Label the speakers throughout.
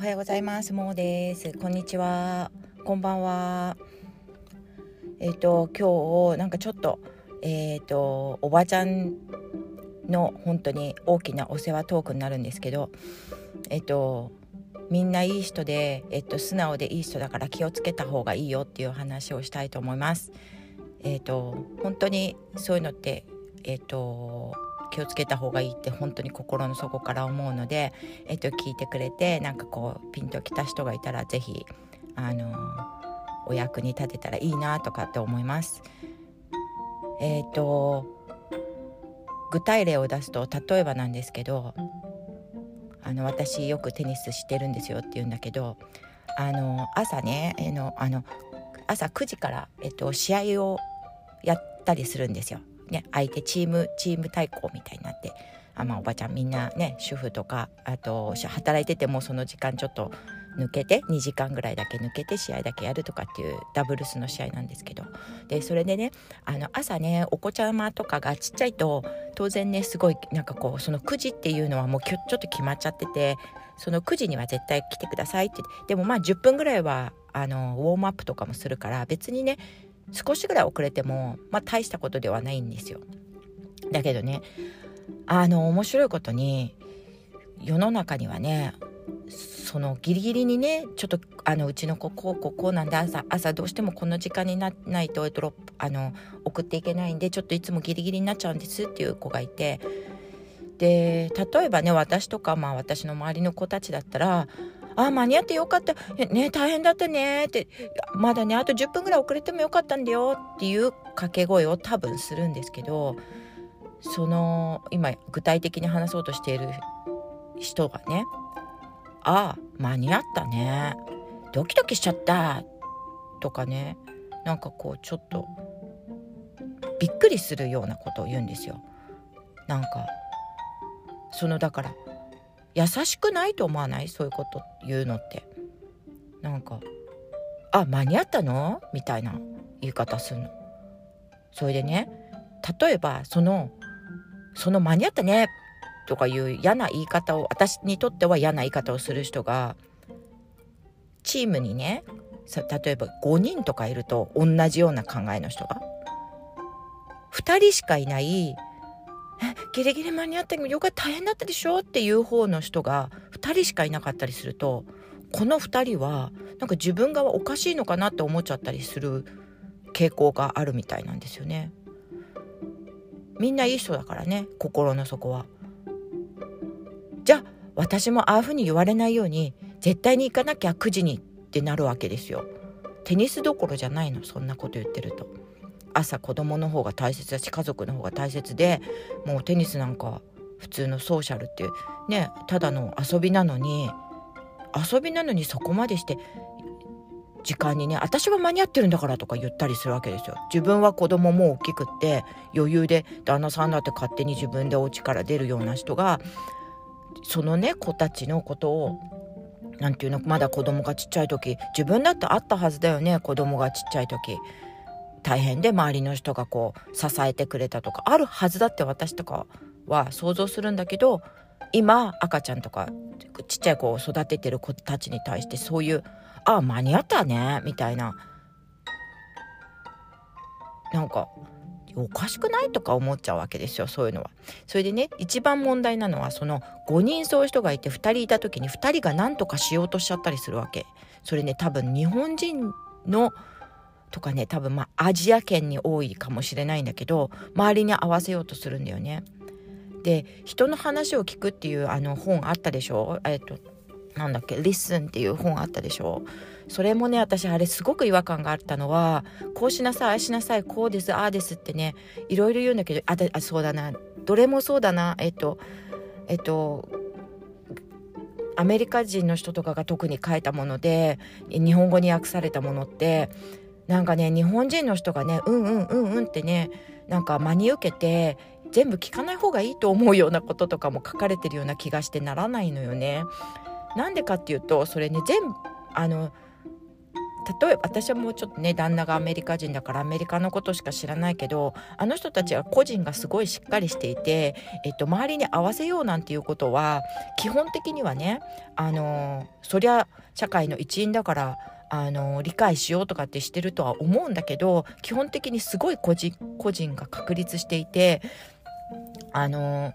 Speaker 1: おはようございます。ももです。こんにちは。こんばんは。えっ、ー、と今日なんかちょっとえっ、ー、とおばちゃんの本当に大きなお世話トークになるんですけどえっ、ー、とみんないい人で、えっと、素直でいい人だから気をつけた方がいいよっていう話をしたいと思います。えっと本当にそういうのってえっと気をつけた方がいいって本当に心の底から思うので、えっと、聞いてくれてなんかこうピンときた人がいたら是非あのお役に立てたらいいなとかって思います。えっ、と具体例を出すと例えばなんですけどあの私よくテニスしてるんですよって言うんだけどあの朝ね、えのあの朝9時から、えっと、試合をやったりするんですよ。ね、相手チームチーム対抗みたいになってあ、まあ、おばちゃんみんなね主婦とかあと働いててもその時間ちょっと抜けて2時間ぐらいだけ抜けて試合だけやるとかっていうダブルスの試合なんですけど。でそれでねあの朝ねお子ちゃまとかがちっちゃいと当然ねすごいなんかこうその9時っていうのはもうちょっと決まっちゃっててその9時には絶対来てくださいってでもまあ10分ぐらいはあのウォームアップとかもするから別にね少しぐらい遅れても、まあ、大したことではないんですよ。だけどねあの面白いことに世の中にはねそのギリギリにねちょっとあのうちの子こうこうこうなんで朝朝どうしてもこの時間になないとドロップあの送っていけないんでちょっといつもギリギリになっちゃうんですっていう子がいてで例えばね私とかまあ私の周りの子たちだったらあ間に合ってよかった。ね大変だったね。ってまだねあと10分ぐらい遅れてもよかったんだよ。っていう掛け声を多分するんですけどその今具体的に話そうとしている人がね「ああ間に合ったね。ドキドキしちゃった」とかねなんかこうちょっとびっくりするようなことを言うんですよ。なんかそのだから優しくないと思わない？そういうこと言うのってなんか「あ間に合ったの?」みたいな言い方するの。それでね例えばその「その間に合ったね」とかいう嫌な言い方を私にとっては嫌な言い方をする人がチームにね例えば5人とかいると同じような考えの人が2人しかいないギリギリ間に合ったけどよかった大変だったでしょっていう方の人が2人しかいなかったりするとこの2人はなんか自分がおかしいのかなって思っちゃったりする傾向があるみたいなんですよね。みんないい人だからね心の底は。じゃあ私もああいうふうに言われないように絶対に行かなきゃ9時にってなるわけですよ。テニスどころじゃないのそんなこと言ってると。朝子供の方が大切だし家族の方が大切でもうテニスなんか普通のソーシャルっていうねただの遊びなのに遊びなのにそこまでして時間にね私は間に合ってるんだからとか言ったりするわけですよ。自分は子供も大きくって余裕で旦那さんだって勝手に自分でお家から出るような人がそのね子たちのことを何て言うのまだ子供がちっちゃい時自分だってあったはずだよね子供がちっちゃい時。大変で周りの人がこう支えてくれたとかあるはずだって私とかは想像するんだけど今赤ちゃんとかちっちゃい子を育ててる子たちに対してそういう「ああ間に合ったね」みたいななんかおかしくないとか思っちゃうわけですよそういうのは。それでね一番問題なのはその5人そういう人がいて2人いた時に2人が何とかしようとしちゃったりするわけ。それね多分日本人のとかね多分まあアジア圏に多いかもしれないんだけど周りに合わせようとするんだよね。で人の話を聞くっていうあの本あったでしょ？えっとなんだっけ「LISTEN」っていう本あったでしょ？それもね私あれすごく違和感があったのはこうしなさいああしなさいこうですああですってねいろいろ言うんだけどああそうだな。どれもそうだな。えっとえっとアメリカ人の人とかが特に書いたもので日本語に訳されたものってなんかね日本人の人がねうんうんうんうんってねなんか真に受けて全部聞かない方がいいと思うようなこととかも書かれてるような気がしてならないのよね。なんでかっていうとそれね全部あの例えば私はもうちょっとね旦那がアメリカ人だからアメリカのことしか知らないけどあの人たちは個人がすごいしっかりしていて、えっと、周りに合わせようなんていうことは基本的にはねあのそりゃ社会の一員だからあの理解しようとかってしてるとは思うんだけど基本的にすごい個人個人が確立していてあの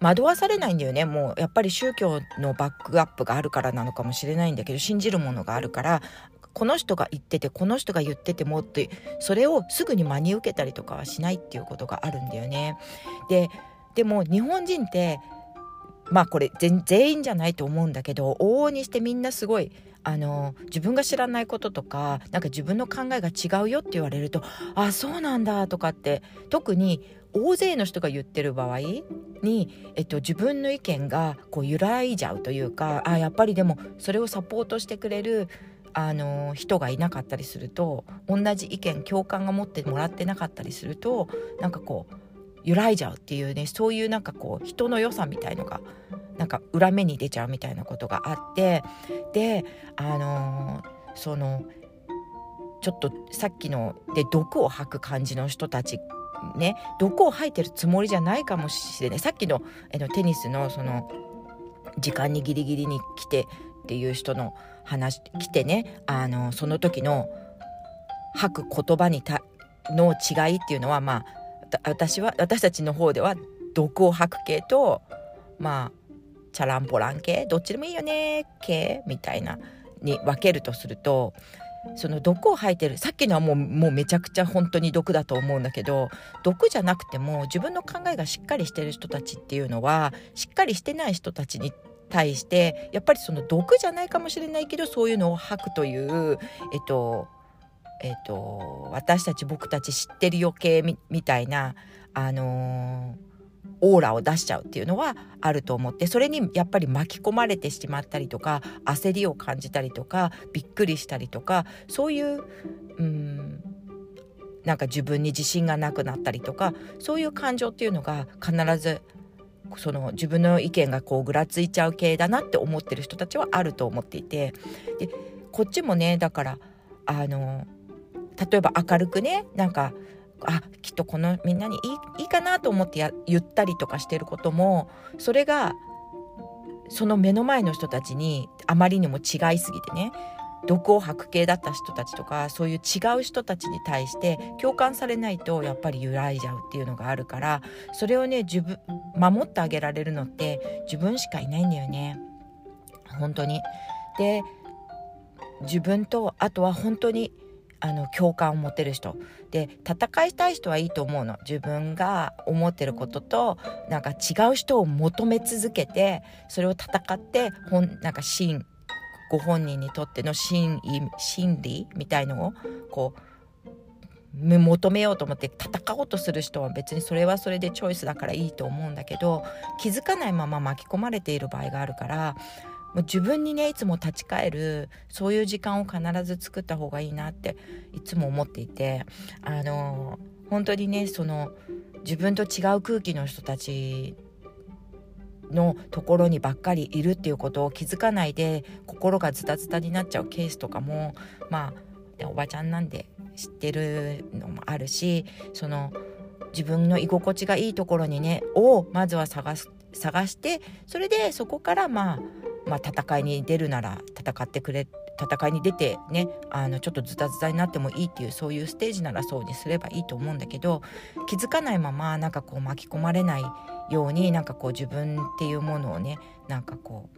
Speaker 1: 惑わされないんだよねもうやっぱり宗教のバックアップがあるからなのかもしれないんだけど信じるものがあるからこの人が言っててこの人が言っててもってそれをすぐに真に受けたりとかはしないっていうことがあるんだよね。ででも日本人ってまあこれ全員じゃないと思うんだけど往々にしてみんなすごいあの自分が知らないこととかなんか自分の考えが違うよって言われるとあそうなんだとかって特に大勢の人が言ってる場合に、えっと、自分の意見がこう揺らいじゃうというかあやっぱりでもそれをサポートしてくれるあの人がいなかったりすると同じ意見共感が持ってもらってなかったりするとなんかこう揺らいじゃうっていうねそういうなんかこう人の良さみたいのがなんか裏目に出ちゃうみたいなことがあってであのー、そのちょっとさっきので毒を吐く感じの人たちね毒を吐いてるつもりじゃないかもしれない。さっきのあのテニスのその時間にギリギリに来てっていう人の話来てねあのその時の吐く言葉にたの違いっていうのはまあ私は私たちの方では毒を吐く系とまあチャランポラン系どっちでもいいよね系みたいなに分けるとするとその毒を吐いてるさっきのはもうもうめちゃくちゃ本当に毒だと思うんだけど毒じゃなくても自分の考えがしっかりしてる人たちっていうのはしっかりしてない人たちに対してやっぱりその毒じゃないかもしれないけどそういうのを吐くというえっとえっと私たち僕たち知ってる余計みたいなあのーオーラを出しちゃうっていうのはあると思ってそれにやっぱり巻き込まれてしまったりとか焦りを感じたりとかびっくりしたりとかそういううんなんか自分に自信がなくなったりとかそういう感情っていうのが必ずその自分の意見がこうぐらついちゃう系だなって思ってる人たちはあると思っていて。でこっちもねだからあの例えば明るくねなんかあきっとこのみんなにいいいいかなと思ってや言ったりとかしてることもそれがその目の前の人たちにあまりにも違いすぎてね毒を吐く系だった人たちとかそういう違う人たちに対して共感されないとやっぱり揺らいじゃうっていうのがあるからそれをね自分守ってあげられるのって自分しかいないんだよね本当に。で自分とあとは本当にあの共感を持てる人。で戦いたい人はいいと思うの。自分が思ってることとなんか違う人を求め続けてそれを戦ってほんなんか真ご本人にとっての真意真理みたいのをこう求めようと思って戦おうとする人は別にそれはそれでチョイスだからいいと思うんだけど気づかないまま巻き込まれている場合があるからもう自分にねいつも立ち返るそういう時間を必ず作った方がいいなっていつも思っていてあの本当にねその自分と違う空気の人たちのところにばっかりいるっていうことを気づかないで心がズタズタになっちゃうケースとかもまあおばちゃんなんで知ってるのもあるしその自分の居心地がいいところにねをまずは探す探してそれでそこからまあまあ、戦いに出るなら戦ってくれ戦いに出てねあのちょっとズタズタになってもいいっていうそういうステージならそうにすればいいと思うんだけど気づかないままなんかこう巻き込まれないようになんかこう自分っていうものをねなんかこ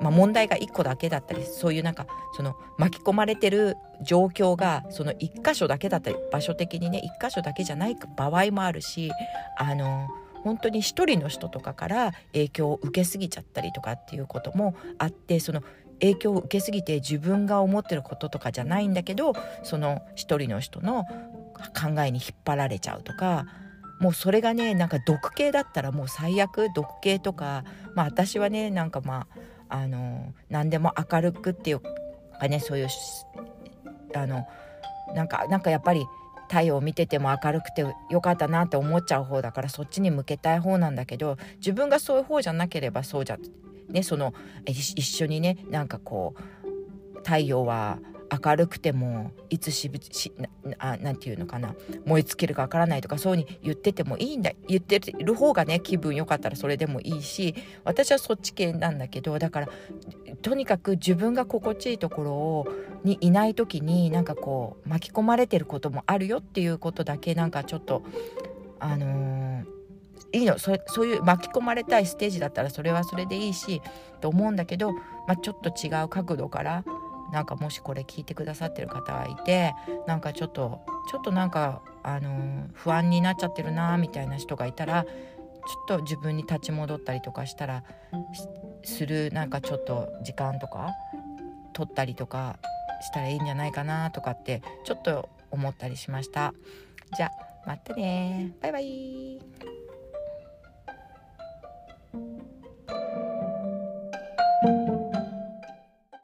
Speaker 1: う、まあ、問題が1個だけだったりそういうなんかその巻き込まれてる状況がその1箇所だけだったり場所的にね1箇所だけじゃない場合もあるしあの本当に一人の人とかから影響を受けすぎちゃったりとかっていうこともあってその影響を受けすぎて自分が思ってることとかじゃないんだけどその一人の人の考えに引っ張られちゃうとかもうそれがねなんか毒系だったらもう最悪毒系とかまあ私はねなんかまああの何でも明るくっていうかねそういうあのなんかなんかやっぱり太陽を見てても明るくてよかったなって思っちゃう方だからそっちに向けたい方なんだけど自分がそういう方じゃなければそうじゃねその一緒にねなんかこう太陽は明るくてもいつしぶしななんていうのかな燃え尽きるかわからないとかそうに言っててもいいんだ言ってる方がね気分良かったらそれでもいいし私はそっち系なんだけどだからとにかく自分が心地いいところをにいない時になんかこう巻き込まれてることもあるよっていうことだけなんかちょっとあのー、いいのそそういう巻き込まれたいステージだったらそれはそれでいいしと思うんだけど、まあ、ちょっと違う角度からなんかもしこれ聞いてくださってる方がいてなんかちょっとちょっとなんかあの、不安になっちゃってるなみたいな人がいたらちょっと自分に立ち戻ったりとかしたらするなんかちょっと時間とか取ったりとかしたらいいんじゃないかなとかってちょっと思ったりしました。じゃあまたねバイバイ